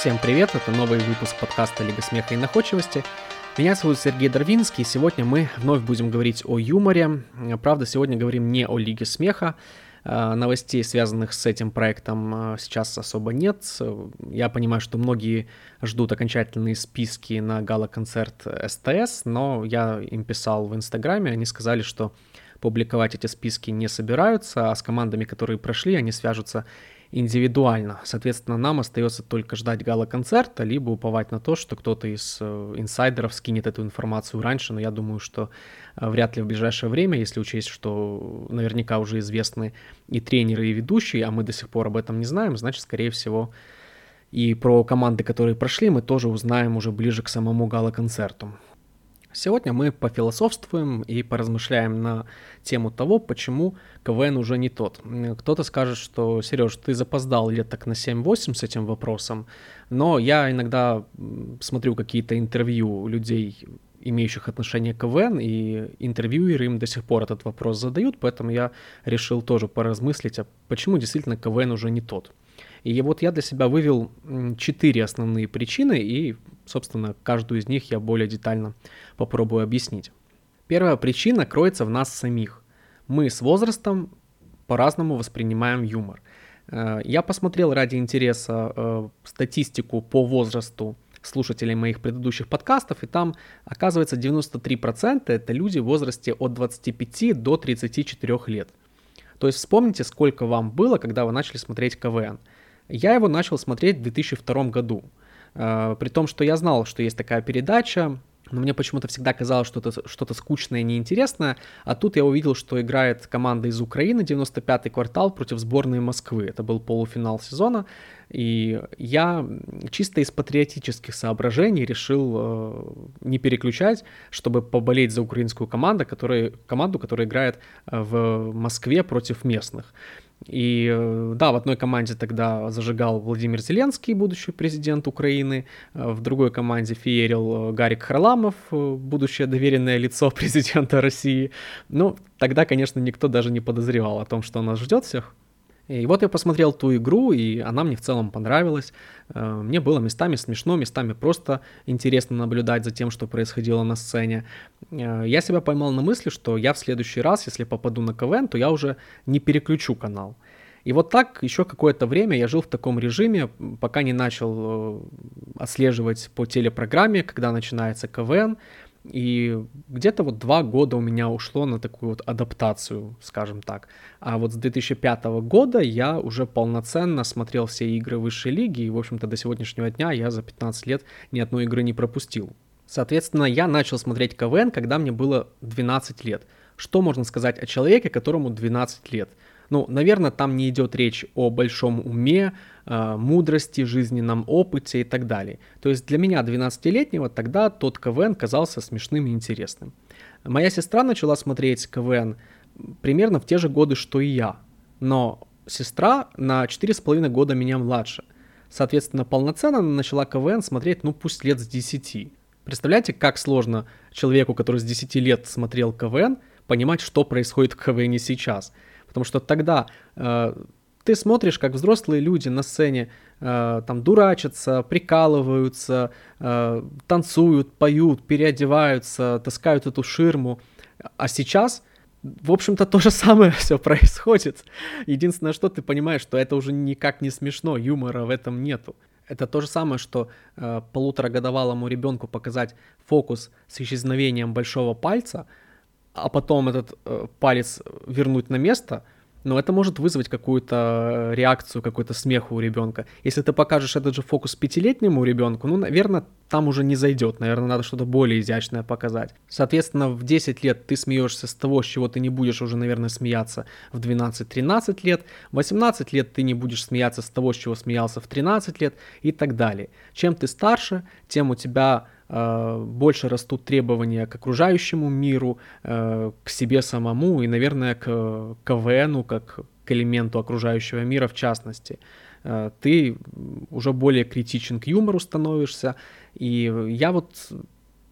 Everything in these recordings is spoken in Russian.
Всем привет, это новый выпуск подкаста Лига смеха и находчивости. Меня зовут Сергей Дорвинский, и сегодня мы вновь будем говорить о юморе. Правда, сегодня говорим не о Лиге смеха, а, Новостей, связанных с этим проектом, а, сейчас особо нет. Я понимаю, что многие ждут окончательные списки на гала-концерт СТС, но я им писал в Инстаграме, они сказали, что публиковать эти списки не собираются, а с командами, которые прошли, они свяжутся индивидуально. Соответственно, нам остается только ждать гала-концерта, либо уповать на то, что кто-то из э, инсайдеров скинет эту информацию раньше, но я думаю, что э, вряд ли в ближайшее время, если учесть, что наверняка уже известны и тренеры, и ведущие, а мы до сих пор об этом не знаем, значит, скорее всего, и про команды, которые прошли, мы тоже узнаем уже ближе к самому гала-концерту. Сегодня мы пофилософствуем и поразмышляем на тему того, почему КВН уже не тот. Кто-то скажет, что, Сереж, ты запоздал лет так на 7-8 с этим вопросом, но я иногда смотрю какие-то интервью людей, имеющих отношение к КВН, и интервьюеры им до сих пор этот вопрос задают, поэтому я решил тоже поразмыслить, а почему действительно КВН уже не тот. И вот я для себя вывел четыре основные причины, и, собственно, каждую из них я более детально попробую объяснить. Первая причина кроется в нас самих. Мы с возрастом по-разному воспринимаем юмор. Э, я посмотрел ради интереса э, статистику по возрасту слушателей моих предыдущих подкастов, и там, оказывается, 93% это люди в возрасте от 25 до 34 лет. То есть вспомните, сколько вам было, когда вы начали смотреть КВН. Я его начал смотреть в 2002 году. Э, при том, что я знал, что есть такая передача, но мне почему-то всегда казалось, что это что-то скучное и неинтересное, а тут я увидел, что играет команда из Украины, 95-й квартал, против сборной Москвы. Это был полуфинал сезона, и я чисто из патриотических соображений решил э, не переключать, чтобы поболеть за украинскую команду, которая, команду, которая играет э, в Москве против местных. И э, да, в одной команде тогда зажигал Владимир Зеленский, будущий президент Украины, э, в другой команде феерил э, Гарик Харламов, будущее доверенное лицо президента России. Ну, тогда, конечно, никто даже не подозревал о том, что нас ждет всех. И вот я посмотрел ту игру, и она мне в целом понравилась. Э, мне было местами смешно, местами просто интересно наблюдать за тем, что происходило на сцене. Э, я себя поймал на мысли, что я в следующий раз, если попаду на КВН, то я уже не переключу канал. И вот так еще какое-то время я жил в таком режиме, пока не начал э, отслеживать по телепрограмме, когда начинается КВН. И где-то вот два года у меня ушло на такую вот адаптацию, скажем так. А вот с 2005 года я уже полноценно смотрел все игры высшей лиги, и, в общем-то, до сегодняшнего дня я за 15 лет ни одной игры не пропустил. Соответственно, я начал смотреть КВН, когда мне было 12 лет. Что можно сказать о человеке, которому 12 лет? Ну, наверное, там не идет речь о большом уме, э, мудрости, жизненном опыте и так далее. То есть для меня, 12-летнего, тогда тот КВН казался смешным и интересным. Моя сестра начала смотреть КВН примерно в те же годы, что и я. Но сестра на 4,5 года меня младше. Соответственно, полноценно она начала КВН смотреть, ну, пусть лет с 10. Представляете, как сложно человеку, который с 10 лет смотрел КВН, понимать, что происходит в КВН сейчас – Потому что тогда э, ты смотришь, как взрослые люди на сцене э, там дурачатся, прикалываются, э, танцуют, поют, переодеваются, таскают эту ширму. А сейчас, в общем-то, то же самое все происходит. Единственное, что ты понимаешь, что это уже никак не смешно, юмора в этом нету. Это то же самое, что э, полуторагодовалому ребенку показать фокус с исчезновением большого пальца – а потом этот э, палец вернуть на место, но это может вызвать какую-то э, реакцию, какой-то смех у ребенка. Если ты покажешь этот же фокус пятилетнему ребенку, ну, наверное, там уже не зайдет. Наверное, надо что-то более изящное показать. Соответственно, в 10 лет ты смеешься с того, с чего ты не будешь уже, наверное, смеяться в 12-13 лет. В 18 лет ты не будешь смеяться с того, с чего смеялся в 13 лет и так далее. Чем ты старше, тем у тебя больше растут требования к окружающему миру, э, к себе самому и, наверное, к КВНу, как к элементу окружающего мира в частности. Э, ты уже более критичен к юмору становишься, и я вот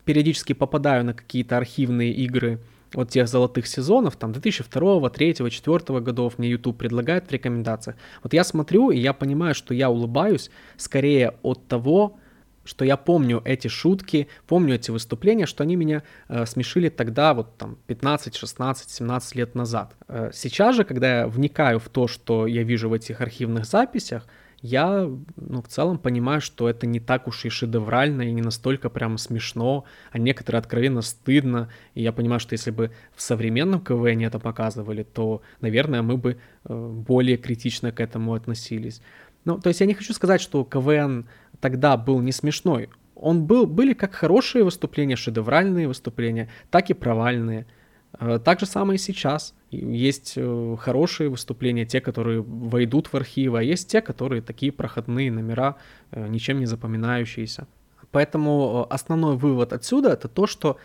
периодически попадаю на какие-то архивные игры вот тех золотых сезонов, там 2002, 2003, 2004 годов мне YouTube предлагает в рекомендациях. Вот я смотрю, и я понимаю, что я улыбаюсь скорее от того, что я помню эти шутки, помню эти выступления, что они меня э, смешили тогда, вот там 15, 16, 17 лет назад. Э, сейчас же, когда я вникаю в то, что я вижу в этих архивных записях, я ну, в целом понимаю, что это не так уж и шедеврально, и не настолько прям смешно, а некоторые откровенно стыдно. И я понимаю, что если бы в современном КВН это показывали, то, наверное, мы бы э, более критично к этому относились. Ну, то есть я не хочу сказать, что КВН тогда был не смешной. Он был, были как хорошие выступления, шедевральные выступления, так и провальные. Э, так же самое и сейчас. Есть э, хорошие выступления, те, которые войдут в архивы, а есть те, которые такие проходные номера, э, ничем не запоминающиеся. Поэтому основной вывод отсюда это то, что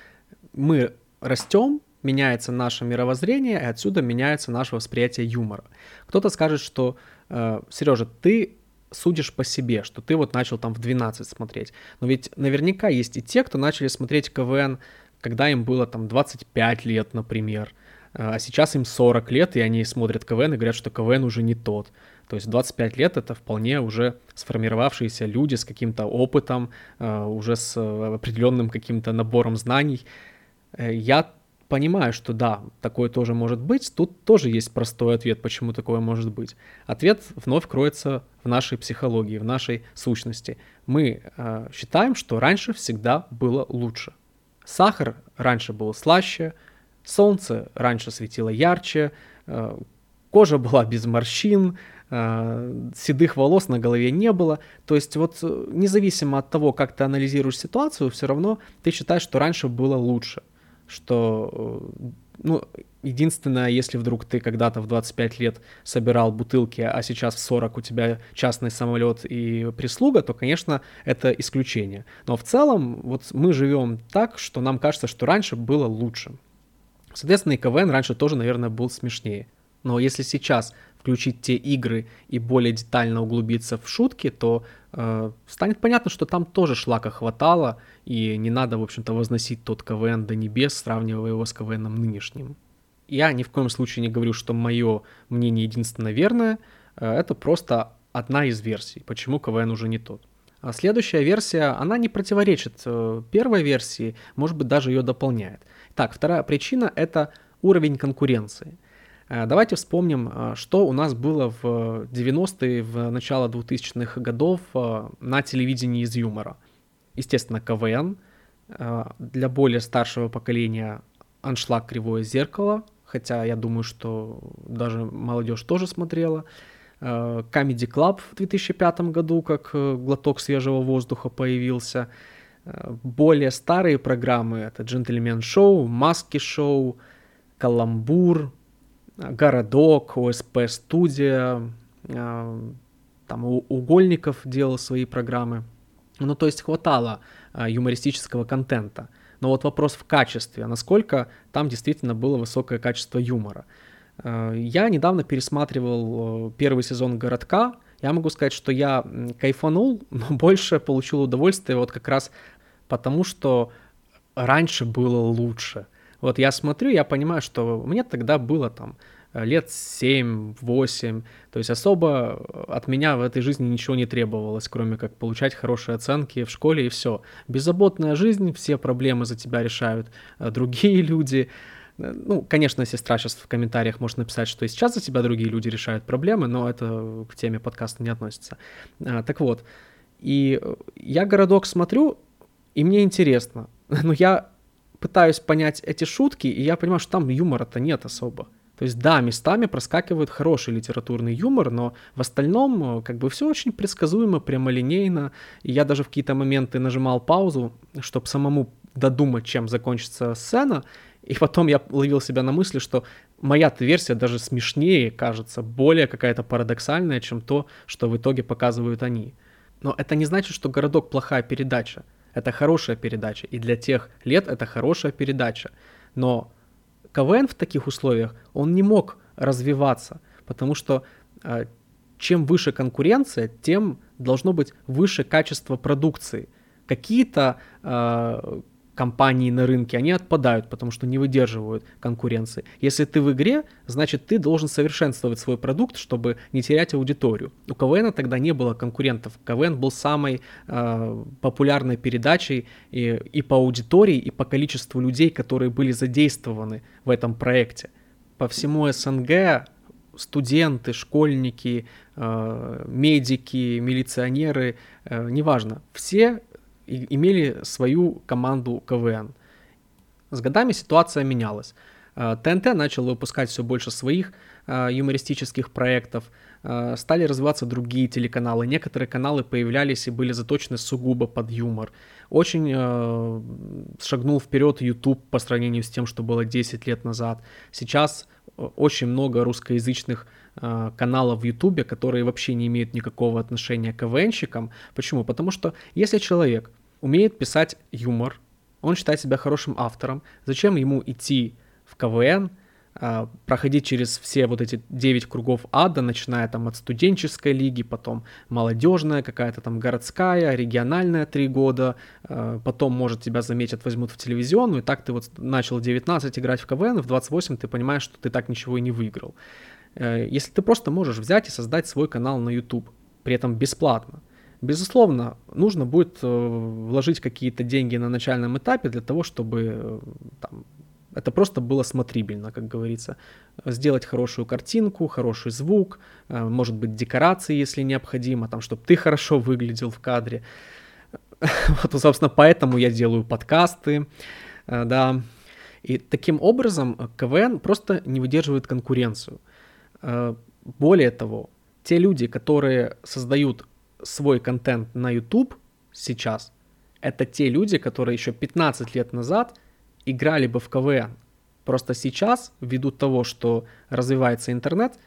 мы растем, меняется наше мировоззрение, и отсюда меняется наше восприятие юмора. Кто-то скажет, что Сережа, ты судишь по себе, что ты вот начал там в 12 смотреть. Но ведь наверняка есть и те, кто начали смотреть КВН, когда им было там 25 лет, например. А сейчас им 40 лет, и они смотрят КВН и говорят, что КВН уже не тот. То есть 25 лет это вполне уже сформировавшиеся люди с каким-то опытом, а, уже с э, определенным каким-то набором знаний. Э, я понимаю, что да, такое тоже может быть, тут тоже есть простой ответ, почему такое может быть. Ответ вновь кроется в нашей психологии, в нашей сущности. Мы э, считаем, что раньше всегда было лучше. Сахар раньше был слаще, солнце раньше светило ярче, э, кожа была без морщин, э, седых волос на голове не было. То есть вот э, независимо от того, как ты анализируешь ситуацию, все равно ты считаешь, что раньше было лучше что, э, ну, единственное, если вдруг ты когда-то в 25 лет собирал бутылки, а сейчас в 40 у тебя частный самолет и прислуга, то, конечно, это исключение. Но в целом, вот мы живем так, что нам кажется, что раньше было лучше. Соответственно, и КВН раньше тоже, наверное, был смешнее. Но если сейчас включить те игры и более детально углубиться в шутки, то э, станет понятно, что там тоже шлака хватало, и не надо, в общем-то, возносить тот КВН до небес, сравнивая его с КВНом нынешним. Я ни в коем случае не говорю, что мое мнение единственно верное, э, это просто одна из версий, почему КВН уже не тот. А следующая версия, она не противоречит э, первой версии, может быть, даже ее дополняет. Так, вторая причина – это уровень конкуренции. Э, давайте вспомним, э, что у нас было в 90-е, в начало 2000-х годов э, на телевидении из юмора. Естественно, КВН, для более старшего поколения аншлаг «Кривое зеркало», хотя я думаю, что даже молодежь тоже смотрела. Comedy Club в 2005 году, как глоток свежего воздуха появился. Более старые программы — это «Джентльмен Шоу», «Маски Шоу», «Каламбур», городок, ОСП студия, а, там Угольников делал свои программы. Ну, то есть хватало а, юмористического контента. Но вот вопрос в качестве, насколько там действительно было высокое качество юмора. А, я недавно пересматривал первый сезон «Городка», я могу сказать, что я кайфанул, но больше получил удовольствие вот как раз потому, что раньше было лучше. Вот я смотрю, я понимаю, что мне тогда было там э, лет 7-8, то есть особо от меня в этой жизни ничего не требовалось, кроме как получать хорошие оценки в школе и все. Беззаботная жизнь, все проблемы за тебя решают э, другие люди. Э, ну, конечно, сестра сейчас в комментариях может написать, что и сейчас за тебя другие люди решают проблемы, но это к теме подкаста не относится. А, так вот, и я городок смотрю, и мне интересно, но я пытаюсь понять эти шутки, и я понимаю, что там юмора-то нет особо. То есть, да, местами проскакивает хороший литературный юмор, но в остальном э, как бы все очень предсказуемо, прямолинейно. И я даже в какие-то моменты нажимал паузу, чтобы самому додумать, чем закончится сцена. И потом я ловил себя на мысли, что моя версия даже смешнее кажется, более какая-то парадоксальная, чем то, что в итоге показывают они. Но это не значит, что «Городок» плохая передача. Это хорошая передача, и для тех лет это хорошая передача. Но КВН в таких условиях, он не мог развиваться, потому что э, чем выше конкуренция, тем должно быть выше качество продукции. Какие-то э, компании на рынке, они отпадают, потому что не выдерживают конкуренции. Если ты в игре, значит ты должен совершенствовать свой продукт, чтобы не терять аудиторию. У КВН тогда не было конкурентов. КВН был самой э, популярной передачей и, и по аудитории, и по количеству людей, которые были задействованы в этом проекте. По всему СНГ студенты, школьники, э, медики, милиционеры, э, неважно, все имели свою команду КВН. С годами ситуация менялась. Э, ТНТ начал выпускать все больше своих э, юмористических проектов, э, стали развиваться другие телеканалы. Некоторые каналы появлялись и были заточены сугубо под юмор. Очень шагнул вперед YouTube по сравнению с тем, что было 10 лет назад. Сейчас очень много русскоязычных каналов в YouTube, которые вообще не имеют никакого отношения к КВНщикам. Почему? Потому что если человек умеет писать юмор, он считает себя хорошим автором, зачем ему идти в КВН, а, проходить через все вот эти 9 кругов ада, начиная там от студенческой лиги, потом молодежная, какая-то там городская, региональная 3 года, а, потом, может, тебя заметят, возьмут в телевизионную, и так ты вот начал 19 играть в КВН, и в 28 ты понимаешь, что ты так ничего и не выиграл. Э, если ты просто можешь взять и создать свой канал на YouTube, при этом бесплатно, Безусловно, нужно будет э, вложить какие-то деньги на начальном этапе для того, чтобы э, там, это просто было смотрибельно, как говорится. Сделать хорошую картинку, хороший звук, может быть, декорации, если необходимо, там, чтобы ты хорошо выглядел в кадре. Вот, собственно, поэтому я делаю подкасты, да. И таким образом КВН просто не выдерживает конкуренцию. Более того, те люди, которые создают свой контент на YouTube сейчас, это те люди, которые еще 15 лет назад играли бы в КВН. Просто сейчас, ввиду того, что развивается интернет,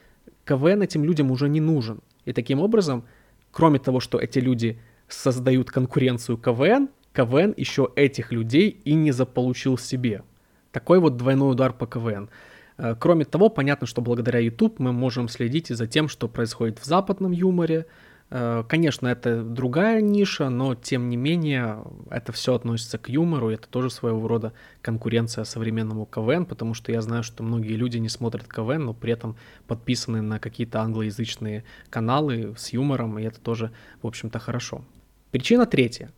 КВН этим людям уже не нужен. И таким образом, кроме того, что эти люди создают конкуренцию КВН, КВН еще этих людей и не заполучил себе. Такой вот двойной удар по КВН. Э, кроме того, понятно, что благодаря YouTube мы можем следить и за тем, что происходит в западном юморе, Э, конечно, это другая ниша, но тем не менее это все относится к юмору, это тоже своего рода конкуренция современному КВН, потому что я знаю, что многие люди не смотрят КВН, но при этом подписаны на какие-то англоязычные каналы с юмором, и это тоже, в общем-то, хорошо. Причина третья.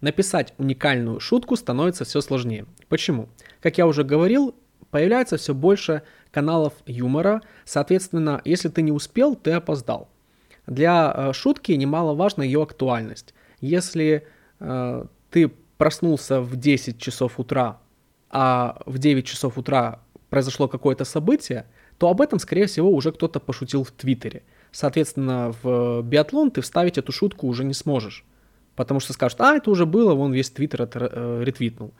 Написать уникальную шутку становится все сложнее. Почему? Как я уже говорил, появляется все больше каналов юмора, соответственно, если ты не успел, ты опоздал. Для э, шутки немаловажна ее актуальность. Если э, ты проснулся в 10 часов утра, а в 9 часов утра произошло какое-то событие, то об этом, скорее всего, уже кто-то пошутил в Твиттере. Соответственно, в биатлон ты вставить эту шутку уже не сможешь. Потому что скажут, а, это уже было, вон весь Твиттер э, ретвитнул.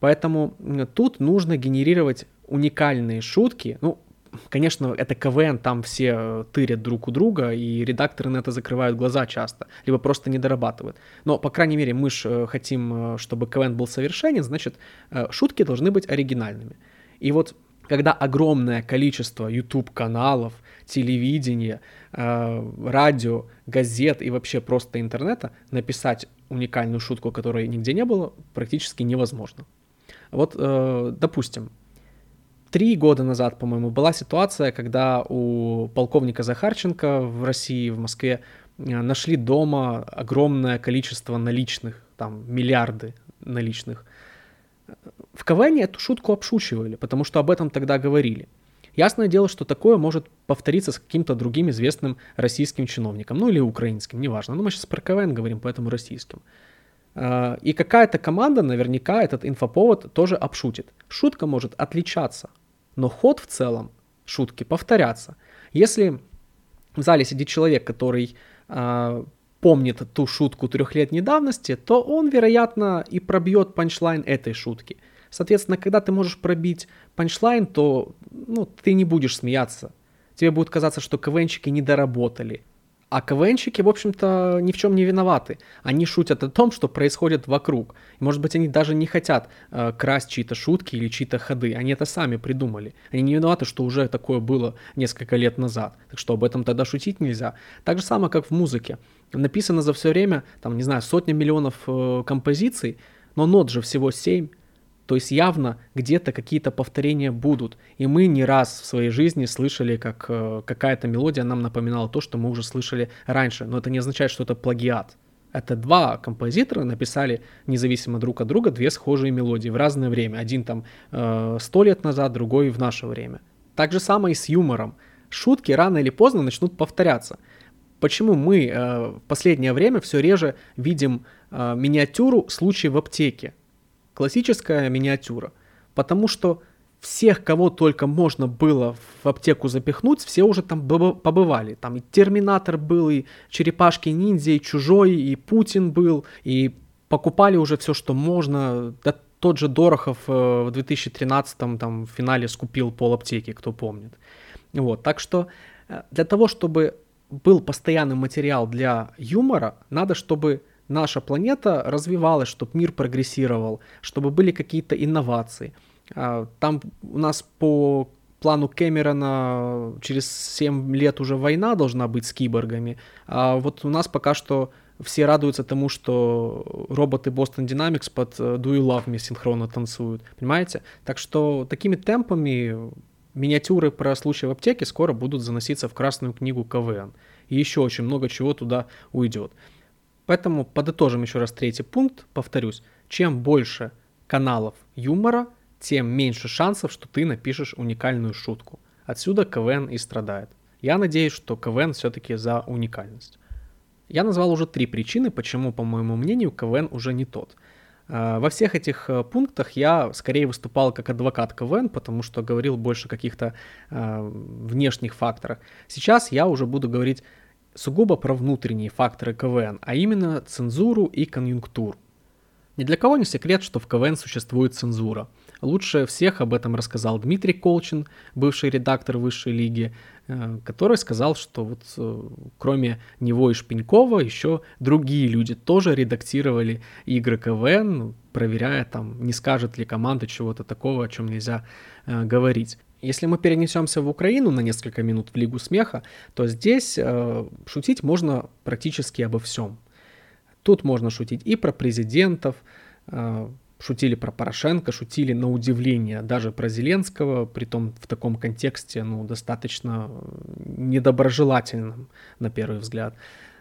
Поэтому тут нужно генерировать уникальные шутки. Ну, конечно, это КВН, там все э, тырят друг у друга, и редакторы на это закрывают глаза часто, либо просто не дорабатывают. Но, по крайней мере, мы же э, хотим, э, чтобы КВН был совершенен, значит, шутки должны быть оригинальными. И вот когда огромное количество YouTube-каналов, телевидения, радио, газет и вообще просто интернета, написать уникальную шутку, которой нигде не было, практически невозможно. Вот, допустим, Три года назад, по-моему, была ситуация, когда у полковника Захарченко в России, в Москве, э, нашли дома огромное количество наличных, там миллиарды наличных. В КВН эту шутку обшучивали, потому что об этом тогда говорили. Ясное дело, что такое может повториться с каким-то другим известным российским чиновником, ну или украинским, неважно. Но мы сейчас про КВН говорим, поэтому российским. Э, и какая-то команда наверняка этот инфоповод тоже обшутит. Шутка может отличаться, но ход в целом шутки повторяться. Если в зале сидит человек, который э, помнит ту шутку трехлетней давности, то он, вероятно, и пробьет панчлайн этой шутки. Соответственно, когда ты можешь пробить панчлайн, то ну, ты не будешь смеяться. Тебе будет казаться, что КВНчики не доработали. А КВНщики, в общем-то, ни в чем не виноваты. Они шутят о том, что происходит вокруг. Может быть, они даже не хотят э, красть чьи-то шутки или чьи-то ходы. Они это сами придумали. Они не виноваты, что уже такое было несколько лет назад. Так что об этом тогда шутить нельзя. Так же самое, как в музыке. Написано за все время, там, не знаю, сотня миллионов э, композиций, но нот же всего 7. То есть явно где-то какие-то повторения будут. И мы не раз в своей жизни слышали, как э, какая-то мелодия нам напоминала то, что мы уже слышали раньше. Но это не означает, что это плагиат. Это два композитора написали независимо друг от друга две схожие мелодии в разное время. Один там э, сто э, лет назад, другой в наше время. Так же самое и с юмором. Шутки рано или поздно начнут повторяться. Почему мы э, в последнее время все реже видим э, миниатюру случая в аптеке? Классическая миниатюра. Потому что всех, кого только можно было в аптеку запихнуть, все уже там побывали. Там и Терминатор был, и Черепашки-ниндзя, и Чужой, и Путин был, и покупали уже все, что можно. Да тот же Дорохов э, в 2013 там, в финале скупил пол аптеки, кто помнит. Вот, так что э, для того, чтобы был постоянный материал для юмора, надо, чтобы наша планета развивалась, чтобы мир прогрессировал, чтобы были какие-то инновации. А, там у нас по плану Кэмерона через 7 лет уже война должна быть с киборгами, а вот у нас пока что все радуются тому, что роботы Boston Dynamics под э, Do You Love Me синхронно танцуют, понимаете? Так что такими темпами миниатюры про случай в аптеке скоро будут заноситься в Красную книгу КВН. И еще очень много чего туда уйдет. Поэтому подытожим еще раз третий пункт, повторюсь. Чем больше каналов юмора, тем меньше шансов, что ты напишешь уникальную шутку. Отсюда КВН и страдает. Я надеюсь, что КВН все-таки за уникальность. Я назвал уже три причины, почему, по моему мнению, КВН уже не тот. А, во всех этих э, пунктах я скорее выступал как адвокат КВН, потому что говорил больше каких-то э, внешних факторов. Сейчас я уже буду говорить сугубо про внутренние факторы КВН, а именно цензуру и конъюнктуру. Ни для кого не секрет, что в КВН существует цензура. Лучше всех об этом рассказал Дмитрий Колчин, бывший редактор высшей лиги, э, который сказал, что вот э, кроме него и Шпенькова еще другие люди тоже редактировали игры КВН, проверяя там, не скажет ли команда чего-то такого, о чем нельзя э, говорить. Если мы перенесемся в Украину на несколько минут в Лигу смеха, то здесь э, шутить можно практически обо всем. Тут можно шутить и про президентов, э, шутили про Порошенко, шутили на удивление даже про Зеленского, при том в таком контексте, ну, достаточно недоброжелательном, на первый взгляд.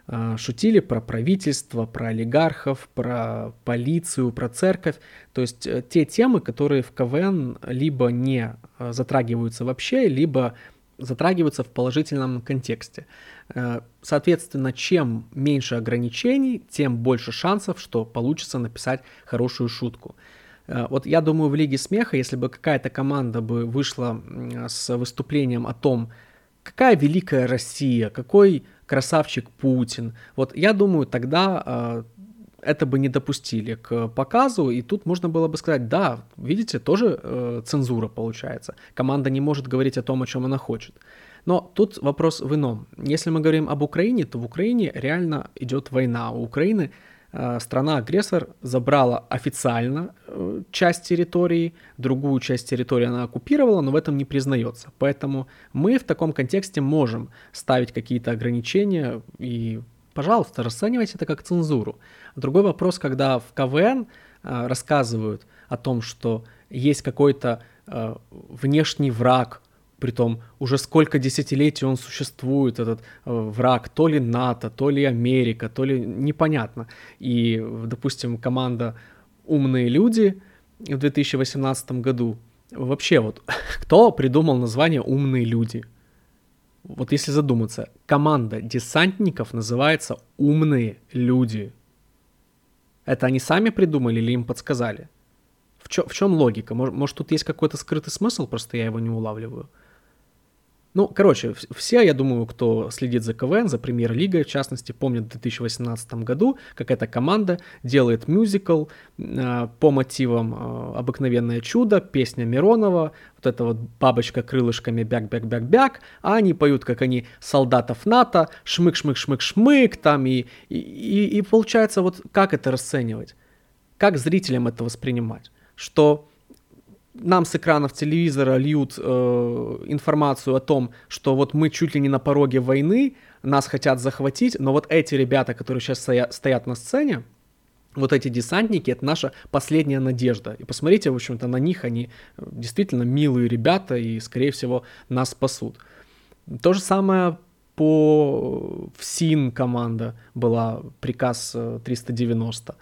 А, шутили про правительство, про олигархов, про полицию, про церковь. То есть э, те темы, которые в КВН либо не э, затрагиваются вообще, либо затрагиваются в положительном контексте. Э, соответственно, чем меньше ограничений, тем больше шансов, что получится написать хорошую шутку. Вот я думаю, в Лиге смеха, если бы какая-то команда бы вышла с выступлением о том, какая великая Россия, какой красавчик Путин. Вот я думаю, тогда э, это бы не допустили к показу, и тут можно было бы сказать, да, видите, тоже э, цензура получается. Команда не может говорить о том, о чем она хочет. Но тут вопрос в ином. Если мы говорим об Украине, то в Украине реально идет война. У Украины страна-агрессор забрала официально э, часть территории, другую часть территории она оккупировала, но в этом не признается. Поэтому мы в таком контексте можем ставить какие-то ограничения и, пожалуйста, расценивайте это как цензуру. Другой вопрос, когда в КВН э, рассказывают о том, что есть какой-то внешний враг Притом уже сколько десятилетий он существует, этот э, враг, то ли НАТО, то ли Америка, то ли непонятно. И, допустим, команда «Умные люди» в 2018 году, вообще вот, кто придумал название «Умные люди»? Вот если задуматься, команда десантников называется «Умные люди». Это они сами придумали или им подсказали? В, чё, в чем логика? Может, может, тут есть какой-то скрытый смысл, просто я его не улавливаю? Ну, короче, все, я думаю, кто следит за КВН, за премьер-лигой, в частности, помнят в 2018 году, как эта команда делает мюзикл э, по мотивам э, «Обыкновенное чудо», песня Миронова, вот эта вот бабочка крылышками бяк-бяк-бяк-бяк, а они поют, как они солдатов НАТО, шмык-шмык-шмык-шмык, там, и, и, и, и получается, вот как это расценивать? Как зрителям это воспринимать? Что нам с экранов телевизора льют э, информацию о том, что вот мы чуть ли не на пороге войны, нас хотят захватить, но вот эти ребята, которые сейчас стоят, стоят на сцене, вот эти десантники — это наша последняя надежда. И посмотрите, в общем-то, на них, они э, действительно милые ребята и, скорее всего, нас спасут. То же самое по ФСИН команда была, приказ 390.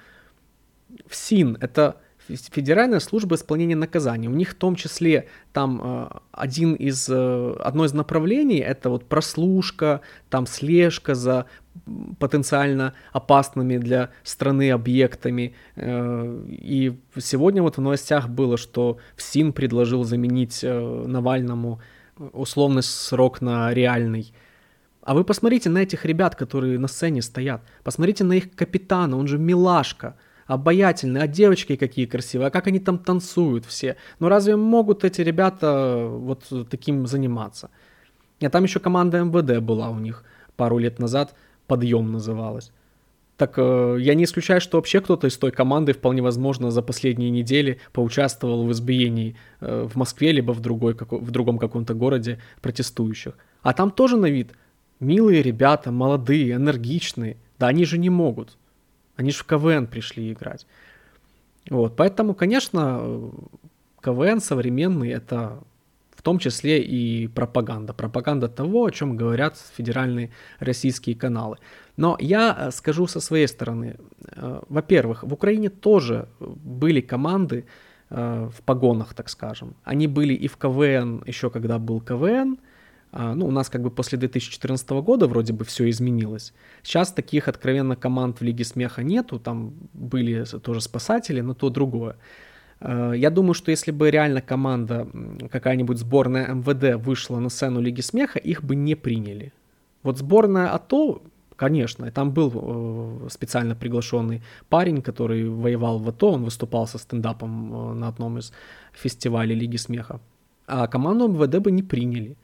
ФСИН — это Федеральная служба исполнения наказаний. У них в том числе там э, один из, э, одно из направлений это вот прослушка, там слежка за потенциально опасными для страны объектами. Э, и сегодня вот в новостях было, что ФСИН предложил заменить Навальному условный срок на реальный. А вы посмотрите на этих ребят, которые на сцене стоят. Посмотрите на их капитана, он же милашка обаятельные, а девочки какие красивые, а как они там танцуют все. Ну разве могут эти ребята вот таким заниматься? А там еще команда МВД была у них пару лет назад, подъем называлась. Так э, я не исключаю, что вообще кто-то из той команды вполне возможно за последние недели поучаствовал в избиении э, в Москве либо в, другой, как, в другом каком-то городе протестующих. А там тоже на вид милые ребята, молодые, энергичные. Да они же не могут. Они же в КВН пришли играть. Вот, поэтому, конечно, КВН современный это в том числе и пропаганда. Пропаганда того, о чем говорят федеральные российские каналы. Но я э, скажу со своей стороны. Э, во-первых, в Украине тоже были команды э, в погонах, так скажем. Они были и в КВН, еще когда был КВН, ну, у нас как бы после 2014 года вроде бы все изменилось. Сейчас таких откровенно команд в Лиге Смеха нету, там были тоже спасатели, но то другое. А, я думаю, что если бы реально команда, какая-нибудь сборная МВД вышла на сцену Лиги Смеха, их бы не приняли. Вот сборная АТО, конечно, там был э, специально приглашенный парень, который воевал в АТО, он выступал со стендапом э, на одном из фестивалей Лиги Смеха. А команду МВД бы не приняли.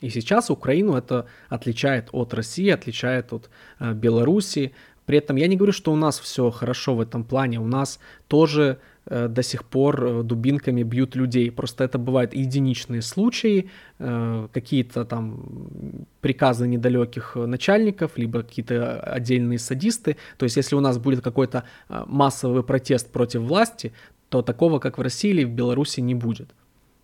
И сейчас Украину это отличает от России, отличает от э, Белоруссии. При этом я не говорю, что у нас все хорошо в этом плане. У нас тоже э, до сих пор э, дубинками бьют людей. Просто это бывают единичные случаи, э, какие-то там приказы недалеких начальников, либо какие-то отдельные садисты. То есть если у нас будет какой-то э, массовый протест против власти, то такого, как в России или в Беларуси, не будет.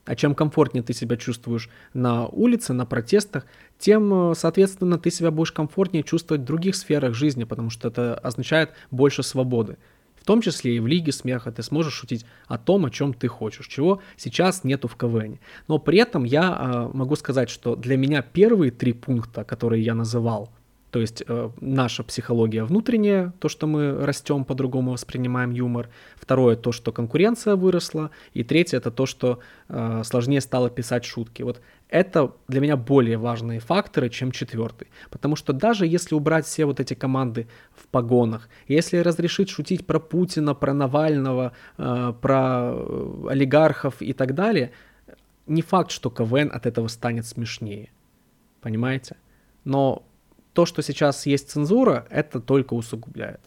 А чем комфортнее ты себя чувствуешь на улице, на протестах, тем, э, соответственно, ты себя будешь комфортнее чувствовать в других сферах жизни, потому что это означает больше свободы. В том числе и в Лиге смеха ты сможешь шутить о том, о чем ты хочешь, чего сейчас нету в КВН. Но при этом я э, могу сказать, что для меня первые три пункта, которые я называл, то есть э, наша психология внутренняя, то, что мы растем, по-другому воспринимаем юмор. Второе, то, что конкуренция выросла. И третье, это то, что э, сложнее стало писать шутки. Вот это для меня более важные факторы, чем четвертый. Потому что даже если убрать все вот эти команды в погонах, если разрешить шутить про Путина, про Навального, э, про э, олигархов и так далее, не факт, что КВН от этого станет смешнее. Понимаете? Но то, что сейчас есть цензура, это только усугубляет.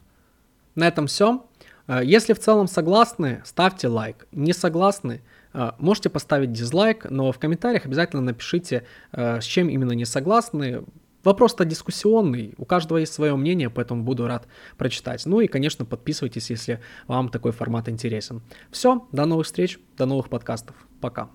На этом все. Э, если в целом согласны, ставьте лайк. Не согласны, э, можете поставить дизлайк, но в комментариях обязательно напишите, э, с чем именно не согласны. Вопрос-то дискуссионный, у каждого есть свое мнение, поэтому буду рад прочитать. Ну и, конечно, подписывайтесь, если вам такой формат интересен. Все, до новых встреч, до новых подкастов. Пока.